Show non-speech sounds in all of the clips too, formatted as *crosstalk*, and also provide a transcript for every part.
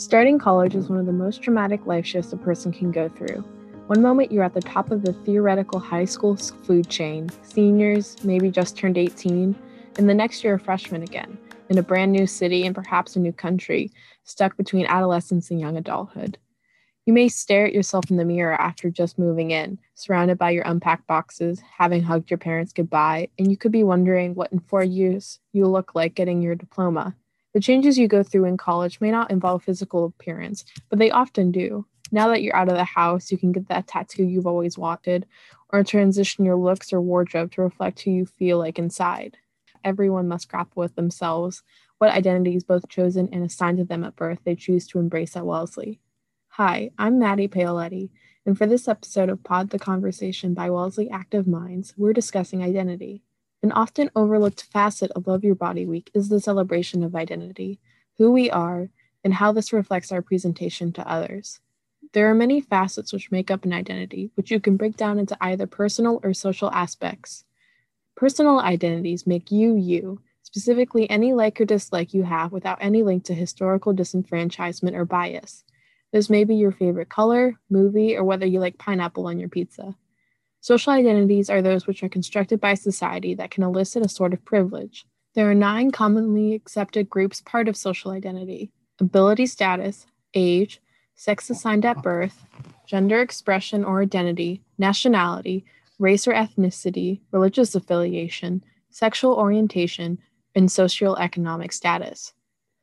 Starting college is one of the most dramatic life shifts a person can go through. One moment you're at the top of the theoretical high school food chain, seniors, maybe just turned 18, and the next you're a freshman again, in a brand new city and perhaps a new country, stuck between adolescence and young adulthood. You may stare at yourself in the mirror after just moving in, surrounded by your unpacked boxes, having hugged your parents goodbye, and you could be wondering what in four years you'll look like getting your diploma. The changes you go through in college may not involve physical appearance, but they often do. Now that you're out of the house, you can get that tattoo you've always wanted, or transition your looks or wardrobe to reflect who you feel like inside. Everyone must grapple with themselves, what identities, both chosen and assigned to them at birth, they choose to embrace at Wellesley. Hi, I'm Maddie Paoletti, and for this episode of Pod the Conversation by Wellesley Active Minds, we're discussing identity. An often overlooked facet of Love Your Body Week is the celebration of identity, who we are, and how this reflects our presentation to others. There are many facets which make up an identity, which you can break down into either personal or social aspects. Personal identities make you you, specifically any like or dislike you have without any link to historical disenfranchisement or bias. This may be your favorite color, movie, or whether you like pineapple on your pizza. Social identities are those which are constructed by society that can elicit a sort of privilege. There are nine commonly accepted groups part of social identity ability status, age, sex assigned at birth, gender expression or identity, nationality, race or ethnicity, religious affiliation, sexual orientation, and socioeconomic status.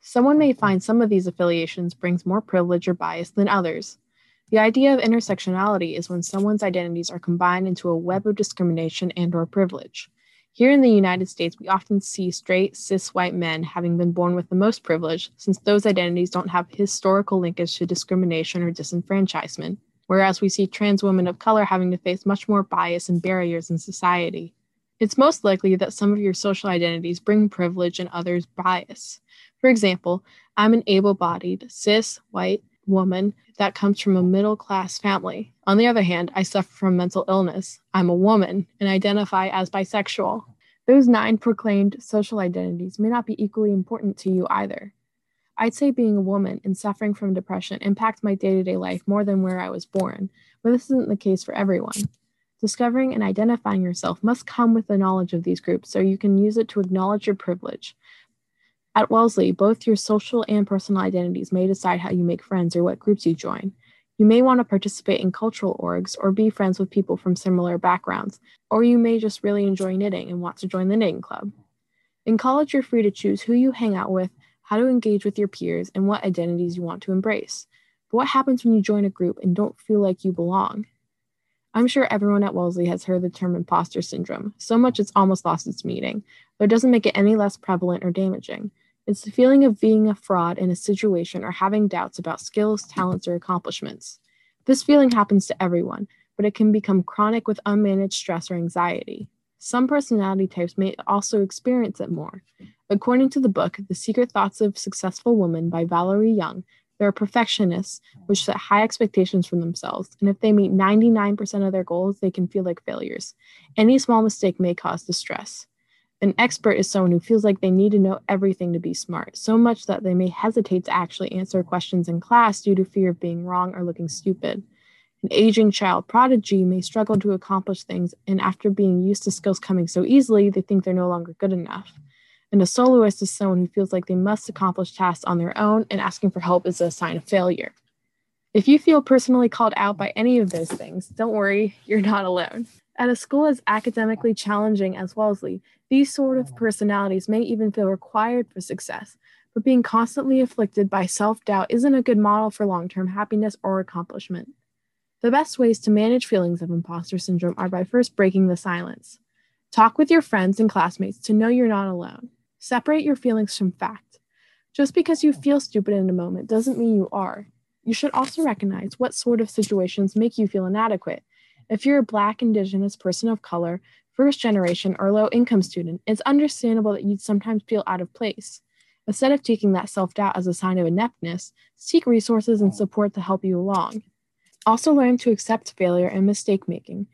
Someone may find some of these affiliations brings more privilege or bias than others. The idea of intersectionality is when someone's identities are combined into a web of discrimination and or privilege. Here in the United States, we often see straight, cis white men having been born with the most privilege, since those identities don't have historical linkage to discrimination or disenfranchisement, whereas we see trans women of color having to face much more bias and barriers in society. It's most likely that some of your social identities bring privilege and others bias. For example, I'm an able bodied, cis, white, woman that comes from a middle class family. On the other hand, I suffer from mental illness. I'm a woman and identify as bisexual. Those nine proclaimed social identities may not be equally important to you either. I'd say being a woman and suffering from depression impacts my day to day life more than where I was born, but this isn't the case for everyone. Discovering and identifying yourself must come with the knowledge of these groups so you can use it to acknowledge your privilege, at Wellesley, both your social and personal identities may decide how you make friends or what groups you join. You may want to participate in cultural orgs or be friends with people from similar backgrounds, or you may just really enjoy knitting and want to join the knitting club. In college, you're free to choose who you hang out with, how to engage with your peers, and what identities you want to embrace. But what happens when you join a group and don't feel like you belong? I'm sure everyone at Wellesley has heard the term imposter syndrome, so much it's almost lost its meaning, but it doesn't make it any less prevalent or damaging. It's the feeling of being a fraud in a situation or having doubts about skills, talents, or accomplishments. This feeling happens to everyone, but it can become chronic with unmanaged stress or anxiety. Some personality types may also experience it more. According to the book, The Secret Thoughts of Successful Women by Valerie Young, there are perfectionists which set high expectations for themselves, and if they meet 99% of their goals, they can feel like failures. Any small mistake may cause distress. An expert is someone who feels like they need to know everything to be smart, so much that they may hesitate to actually answer questions in class due to fear of being wrong or looking stupid. An aging child prodigy may struggle to accomplish things, and after being used to skills coming so easily, they think they're no longer good enough. And a soloist is someone who feels like they must accomplish tasks on their own, and asking for help is a sign of failure. If you feel personally called out by any of those things, don't worry, you're not alone. At a school as academically challenging as Wellesley, these sort of oh. personalities may even feel required for success, but being constantly afflicted by self doubt isn't a good model for long term happiness or accomplishment. The best ways to manage feelings of imposter syndrome are by first breaking the silence. Talk with your friends and classmates to know you're not alone. Separate your feelings from fact. Just because you feel stupid in a moment doesn't mean you are. You should also recognize what sort of situations make you feel inadequate if you're a Black, Indigenous person of color, first generation, or low income student, it's understandable that you'd sometimes feel out of place. Instead of taking that self doubt as a sign of ineptness, seek resources and support to help you along. Also, learn to accept failure and mistake making.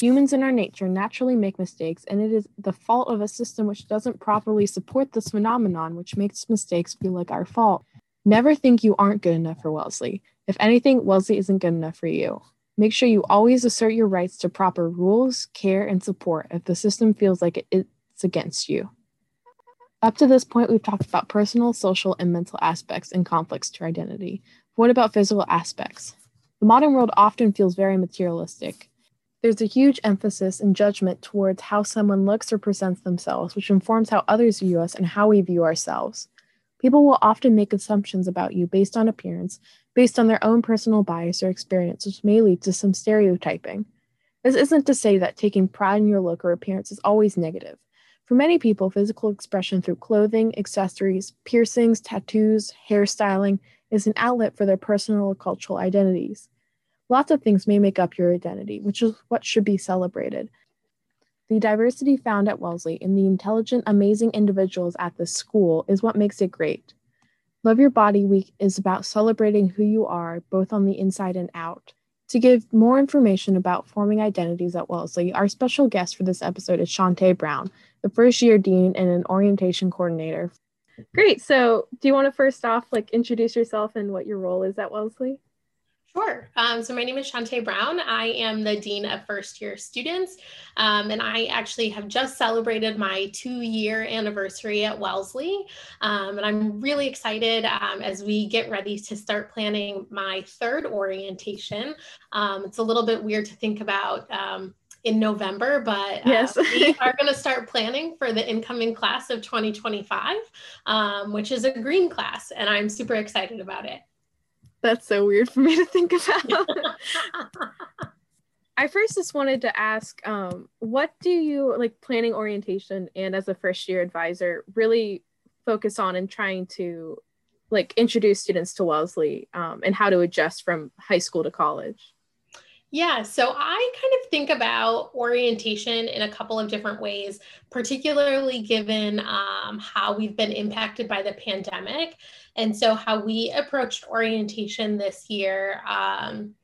Humans in our nature naturally make mistakes, and it is the fault of a system which doesn't properly support this phenomenon, which makes mistakes feel like our fault. Never think you aren't good enough for Wellesley. If anything, Wellesley isn't good enough for you. Make sure you always assert your rights to proper rules, care, and support if the system feels like it's against you. Up to this point, we've talked about personal, social, and mental aspects and conflicts to identity. What about physical aspects? The modern world often feels very materialistic. There's a huge emphasis and judgment towards how someone looks or presents themselves, which informs how others view us and how we view ourselves. People will often make assumptions about you based on appearance, based on their own personal bias or experience, which may lead to some stereotyping. This isn't to say that taking pride in your look or appearance is always negative. For many people, physical expression through clothing, accessories, piercings, tattoos, hairstyling is an outlet for their personal or cultural identities. Lots of things may make up your identity, which is what should be celebrated. The diversity found at Wellesley and the intelligent, amazing individuals at this school is what makes it great. Love Your Body Week is about celebrating who you are, both on the inside and out. To give more information about forming identities at Wellesley, our special guest for this episode is Shantae Brown, the first year dean and an orientation coordinator. Great. So, do you want to first off like introduce yourself and what your role is at Wellesley? Sure. Um, so my name is Shantae Brown. I am the Dean of First Year Students, um, and I actually have just celebrated my two year anniversary at Wellesley. Um, and I'm really excited um, as we get ready to start planning my third orientation. Um, it's a little bit weird to think about um, in November, but uh, yes. we are going to start planning for the incoming class of 2025, um, which is a green class, and I'm super excited about it. That's so weird for me to think *laughs* about. *laughs* I first just wanted to ask, um, what do you like planning orientation and as a first year advisor really focus on in trying to like introduce students to Wellesley um, and how to adjust from high school to college? Yeah, so I kind of think about orientation in a couple of different ways, particularly given um, how we've been impacted by the pandemic. And so, how we approached orientation this year, um,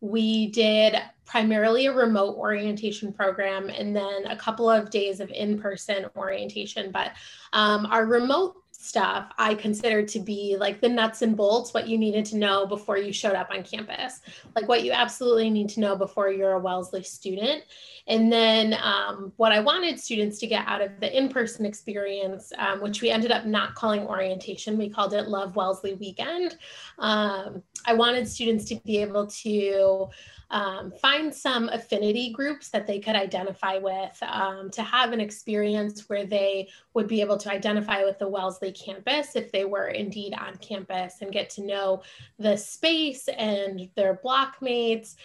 we did primarily a remote orientation program and then a couple of days of in person orientation. But um, our remote stuff I considered to be like the nuts and bolts, what you needed to know before you showed up on campus, like what you absolutely need to know before you're a Wellesley student. And then um, what I wanted students to get out of the in person experience, um, which we ended up not calling orientation, we called it Love Wellesley Weekend. Um, I wanted students to be able to um, find some affinity groups that they could identify with um, to have an experience where they would be able to identify with the Wellesley campus if they were indeed on campus and get to know the space and their blockmates.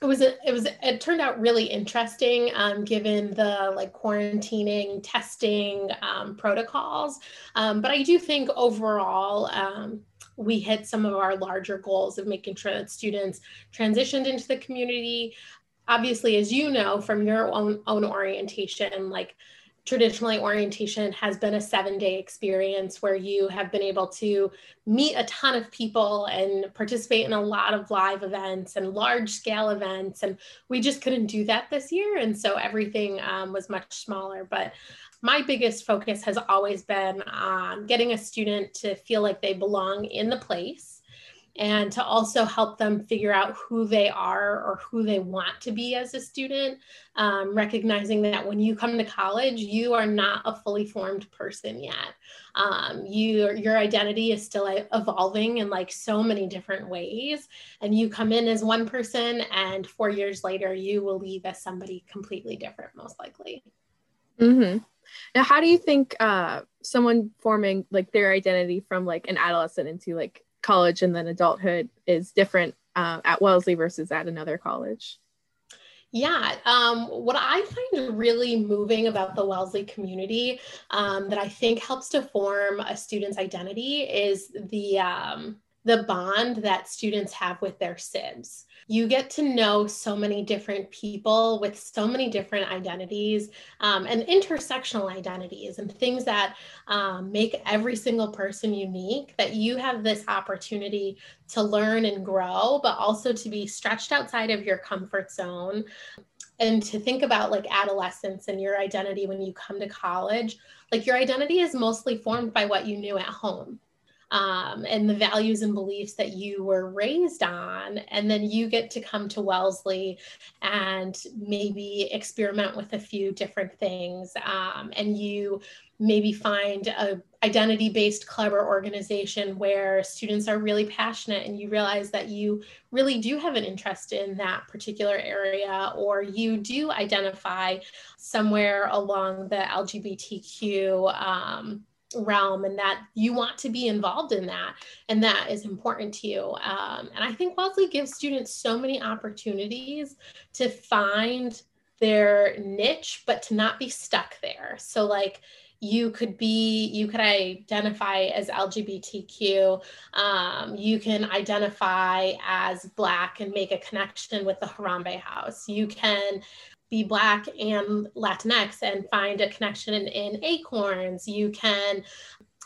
It was a, it was it turned out really interesting um, given the like quarantining testing um, protocols. Um, but i do think overall um, we hit some of our larger goals of making sure that students transitioned into the community. Obviously, as you know from your own, own orientation, like traditionally orientation has been a seven day experience where you have been able to meet a ton of people and participate in a lot of live events and large scale events and we just couldn't do that this year and so everything um, was much smaller but my biggest focus has always been getting a student to feel like they belong in the place and to also help them figure out who they are or who they want to be as a student, um, recognizing that when you come to college, you are not a fully formed person yet. Um, you, your identity is still evolving in like so many different ways. And you come in as one person, and four years later, you will leave as somebody completely different, most likely. Mm-hmm. Now, how do you think uh, someone forming like their identity from like an adolescent into like college and then adulthood is different uh, at Wellesley versus at another college? Yeah, um, what I find really moving about the Wellesley community um, that I think helps to form a student's identity is the um, the bond that students have with their SIBs. You get to know so many different people with so many different identities um, and intersectional identities and things that um, make every single person unique. That you have this opportunity to learn and grow, but also to be stretched outside of your comfort zone and to think about like adolescence and your identity when you come to college. Like your identity is mostly formed by what you knew at home um, and the values and beliefs that you were raised on. And then you get to come to Wellesley and maybe experiment with a few different things. Um, and you maybe find a identity based club or organization where students are really passionate and you realize that you really do have an interest in that particular area or you do identify somewhere along the lgbtq um, realm and that you want to be involved in that and that is important to you. Um, and i think wellesley gives students so many opportunities to find their niche but to not be stuck there. So like you could be you could identify as lgbtq um, you can identify as black and make a connection with the harambee house. You can be black and latinx and find a connection in, in acorns you can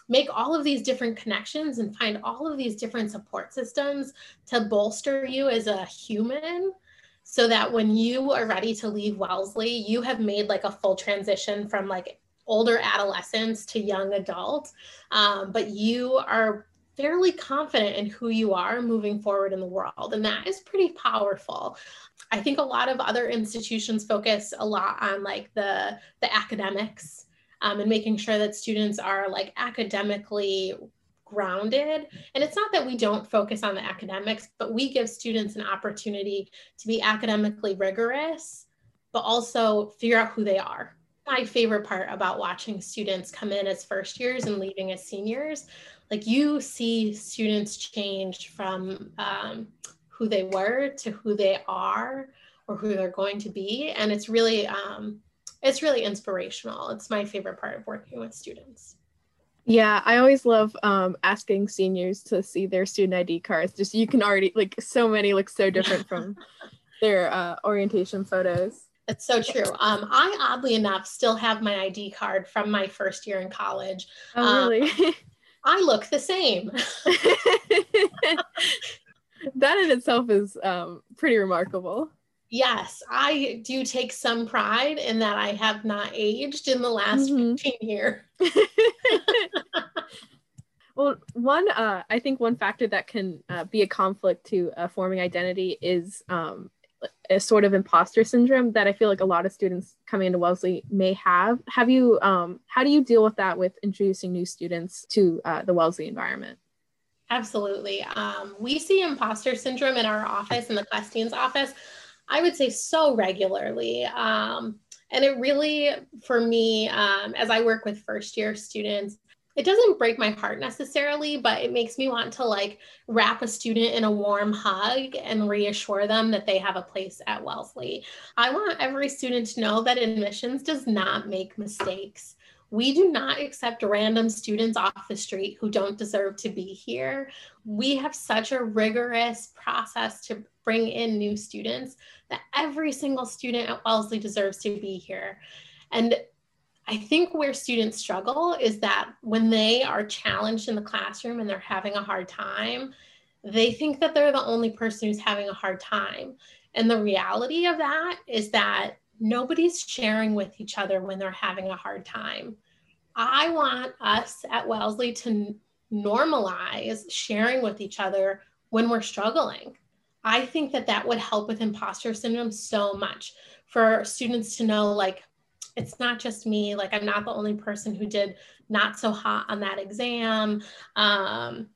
make all of these different connections and find all of these different support systems to bolster you as a human so that when you are ready to leave wellesley you have made like a full transition from like older adolescents to young adult. um, but you are fairly confident in who you are moving forward in the world. And that is pretty powerful. I think a lot of other institutions focus a lot on like the, the academics um, and making sure that students are like academically grounded. And it's not that we don't focus on the academics, but we give students an opportunity to be academically rigorous, but also figure out who they are my favorite part about watching students come in as first years and leaving as seniors. Like you see students change from um, who they were to who they are or who they're going to be. And it's really, um, it's really inspirational. It's my favorite part of working with students. Yeah, I always love um, asking seniors to see their student ID cards. Just you can already like so many look so different *laughs* from their uh, orientation photos. It's so true. Um, I oddly enough still have my ID card from my first year in college. Oh, really? Um, *laughs* I look the same. *laughs* that in itself is um, pretty remarkable. Yes, I do take some pride in that I have not aged in the last mm-hmm. 15 years. *laughs* *laughs* well, one, uh, I think one factor that can uh, be a conflict to uh, forming identity is um, a sort of imposter syndrome that I feel like a lot of students coming into Wellesley may have. Have you, um, how do you deal with that with introducing new students to uh, the Wellesley environment? Absolutely. Um, we see imposter syndrome in our office, in the dean's office, I would say so regularly. Um, and it really, for me, um, as I work with first year students, it doesn't break my heart necessarily, but it makes me want to like wrap a student in a warm hug and reassure them that they have a place at Wellesley. I want every student to know that admissions does not make mistakes. We do not accept random students off the street who don't deserve to be here. We have such a rigorous process to bring in new students that every single student at Wellesley deserves to be here. And I think where students struggle is that when they are challenged in the classroom and they're having a hard time, they think that they're the only person who's having a hard time. And the reality of that is that nobody's sharing with each other when they're having a hard time. I want us at Wellesley to normalize sharing with each other when we're struggling. I think that that would help with imposter syndrome so much for students to know, like, it's not just me like i'm not the only person who did not so hot on that exam um,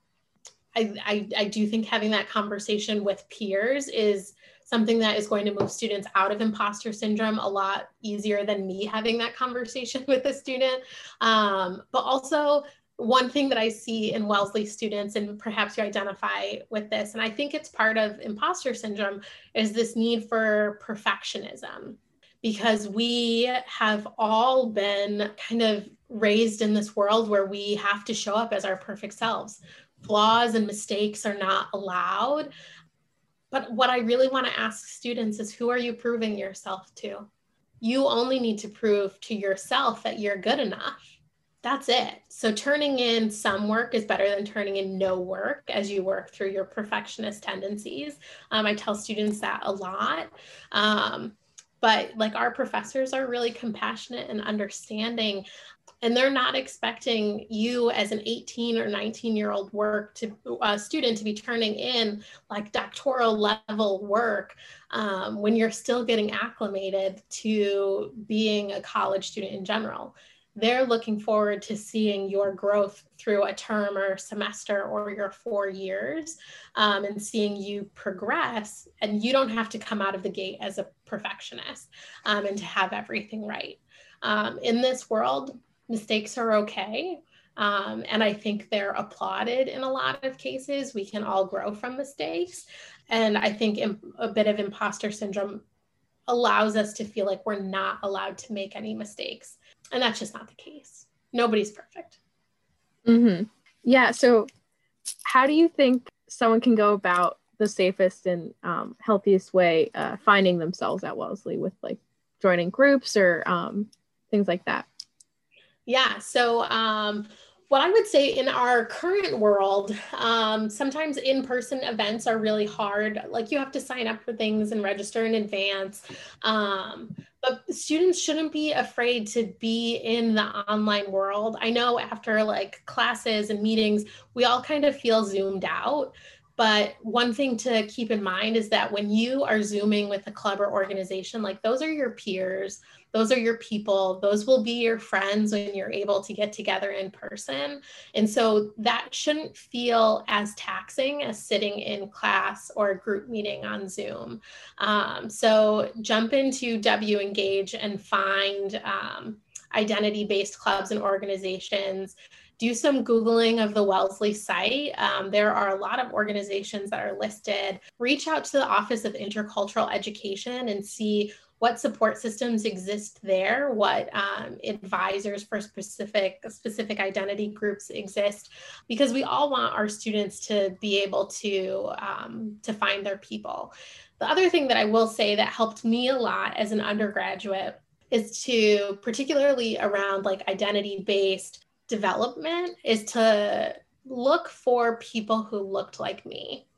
I, I, do think having that conversation with peers is something that is going to move students out of imposter syndrome a lot easier than me having that conversation *laughs* with a student um, but also one thing that I see in Wellesley students, and perhaps you identify with this, and I think it's part of imposter syndrome, is this need for perfectionism because we have all been kind of raised in this world where we have to show up as our perfect selves. Flaws and mistakes are not allowed. But what I really want to ask students is who are you proving yourself to? You only need to prove to yourself that you're good enough. That's it. So turning in some work is better than turning in no work as you work through your perfectionist tendencies. Um, I tell students that a lot. Um, but like our professors are really compassionate and understanding and they're not expecting you as an 18 or 19 year old work to uh, student to be turning in like doctoral level work um, when you're still getting acclimated to being a college student in general. They're looking forward to seeing your growth through a term or semester or your four years um, and seeing you progress. And you don't have to come out of the gate as a perfectionist um, and to have everything right. Um, in this world mistakes are okay um, and I think they're applauded in a lot of cases. We can all grow from mistakes. And I think a bit of imposter syndrome allows us to feel like we're not allowed to make any mistakes. And that's just not the case. Nobody's perfect. Mm-hmm. Yeah. So, how do you think someone can go about the safest and um, healthiest way uh, finding themselves at Wellesley with like joining groups or um, things like that? Yeah. So, um, what I would say in our current world, um, sometimes in person events are really hard. Like you have to sign up for things and register in advance. Um, but students shouldn't be afraid to be in the online world. I know after like classes and meetings, we all kind of feel zoomed out. But one thing to keep in mind is that when you are Zooming with a club or organization, like those are your peers those are your people those will be your friends when you're able to get together in person and so that shouldn't feel as taxing as sitting in class or a group meeting on zoom um, so jump into w engage and find um, identity based clubs and organizations do some Googling of the Wellesley site. Um, there are a lot of organizations that are listed. Reach out to the Office of Intercultural Education and see what support systems exist there, what um, advisors for specific specific identity groups exist, because we all want our students to be able to um, to find their people. The other thing that I will say that helped me a lot as an undergraduate is to particularly around like identity based development is to look for people who looked like me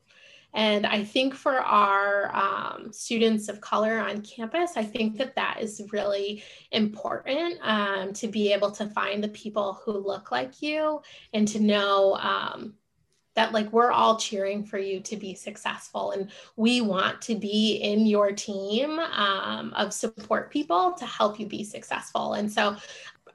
and I think for our um, students of color on campus, I think that that is really important um, to be able to find the people who look like you and to know um, that like we're all cheering for you to be successful. And we want to be in your team um, of support people to help you be successful. And so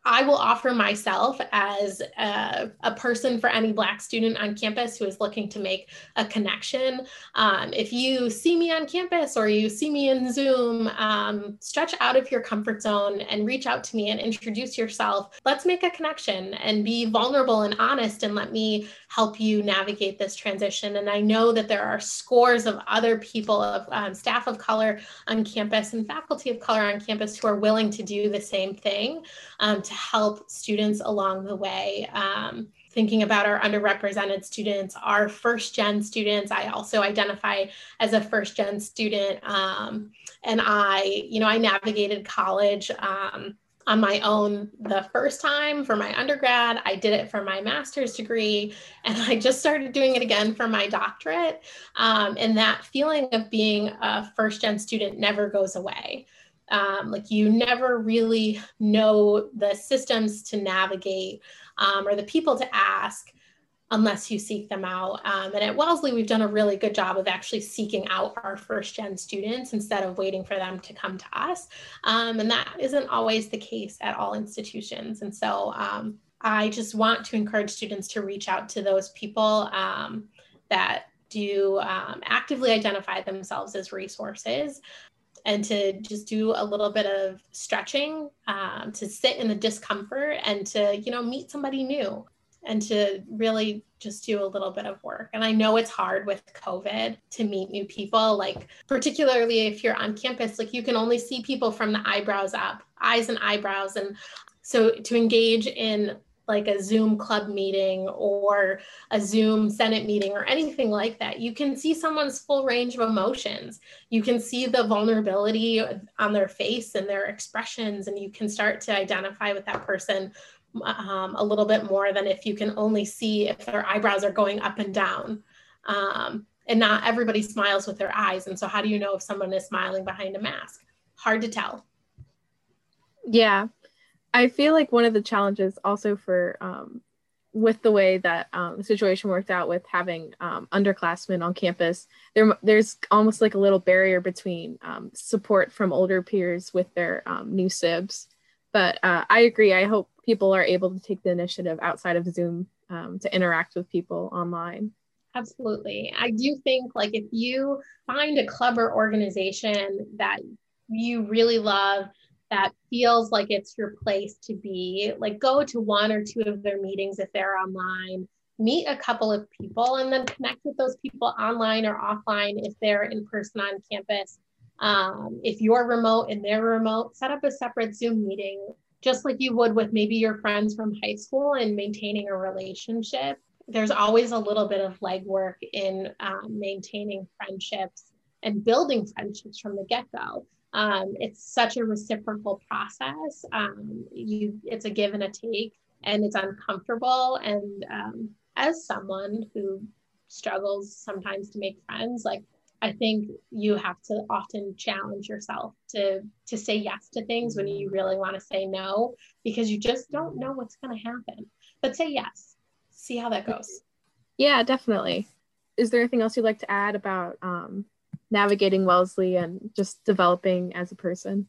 I will offer myself as a, a, person for any Black student on campus who is looking to make a connection. Um, if you see me on campus or you see me in Zoom, um, stretch out of your comfort zone and reach out to me and introduce yourself. Let's make a connection and be vulnerable and honest and let me help you navigate this transition. And I know that there are scores of other people of um, staff of color on campus and faculty of color on campus who are willing to do the same thing um, to help students along the way. Um, thinking about our underrepresented students, our first gen students. I also identify as a first gen student. Um, and I, you know, I navigated college um, on my own the first time for my undergrad. I did it for my master's degree, and I just started doing it again for my doctorate. Um, and that feeling of being a first gen student never goes away. Um, like you never really know the systems to navigate um, or the people to ask unless you seek them out. Um, and at Wellesley, we've done a really good job of actually seeking out our first gen students instead of waiting for them to come to us. Um, and that isn't always the case at all institutions. And so um, I just want to encourage students to reach out to those people um, that do um, actively identify themselves as resources and to just do a little bit of stretching um, to sit in the discomfort and to you know meet somebody new and to really just do a little bit of work. And i know it's hard with covid to meet new people like particularly if you're on campus like you can only see people from the eyebrows up eyes and eyebrows. And so to engage in like a Zoom club meeting or a Zoom Senate meeting or anything like that, you can see someone's full range of emotions. You can see the vulnerability on their face and their expressions, and you can start to identify with that person um, a little bit more than if you can only see if their eyebrows are going up and down. Um, and not everybody smiles with their eyes. And so, how do you know if someone is smiling behind a mask? Hard to tell. Yeah. I feel like one of the challenges also for um, with the way that um, the situation worked out with having um, underclassmen on campus, there there's almost like a little barrier between um, support from older peers with their um, new sibs. But uh, I agree. I hope people are able to take the initiative outside of Zoom um, to interact with people online. Absolutely. I do think like if you find a club or organization that you really love that feels like it's your place to be, like go to one or two of their meetings if they're online, meet a couple of people, and then connect with those people online or offline if they're in person on campus. Um, if you're remote and they're remote, set up a separate Zoom meeting, just like you would with maybe your friends from high school and maintaining a relationship. There's always a little bit of legwork in um, maintaining friendships and building friendships from the get go um, it's such a reciprocal process. Um, you, it's a give and a take, and it's uncomfortable. And um, as someone who struggles sometimes to make friends, like I think you have to often challenge yourself to to say yes to things when you really want to say no because you just don't know what's going to happen. But say yes. See how that goes. Yeah, definitely. Is there anything else you'd like to add about um, navigating Wellesley and just developing as a person?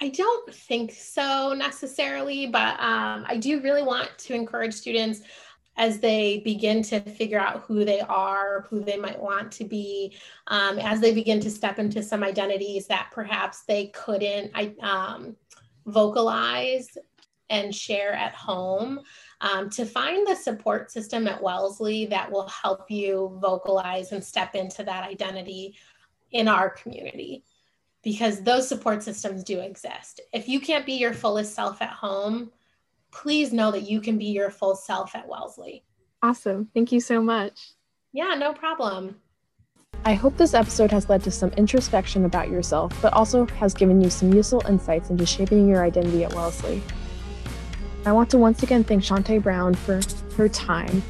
I don't think so necessarily, but um, I do really want to encourage students as they begin to figure out who they are, who they might want to be, um, as they begin to step into some identities that perhaps they couldn't um, vocalize and share at home um, to find the support system at Wellesley that will help you vocalize and step into that identity in our community because those support systems do exist. If you can't be your fullest self at home, please know that you can be your full self at Wellesley. Awesome. Thank you so much. Yeah, no problem. I hope this episode has led to some introspection about yourself, but also has given you some useful insights into shaping your identity at Wellesley. I want to once again thank Shantae Brown for her time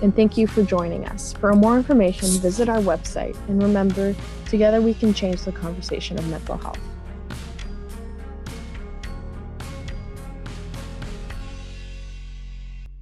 and thank you for joining us. For more information, visit our website and remember, together we can change the conversation of mental health.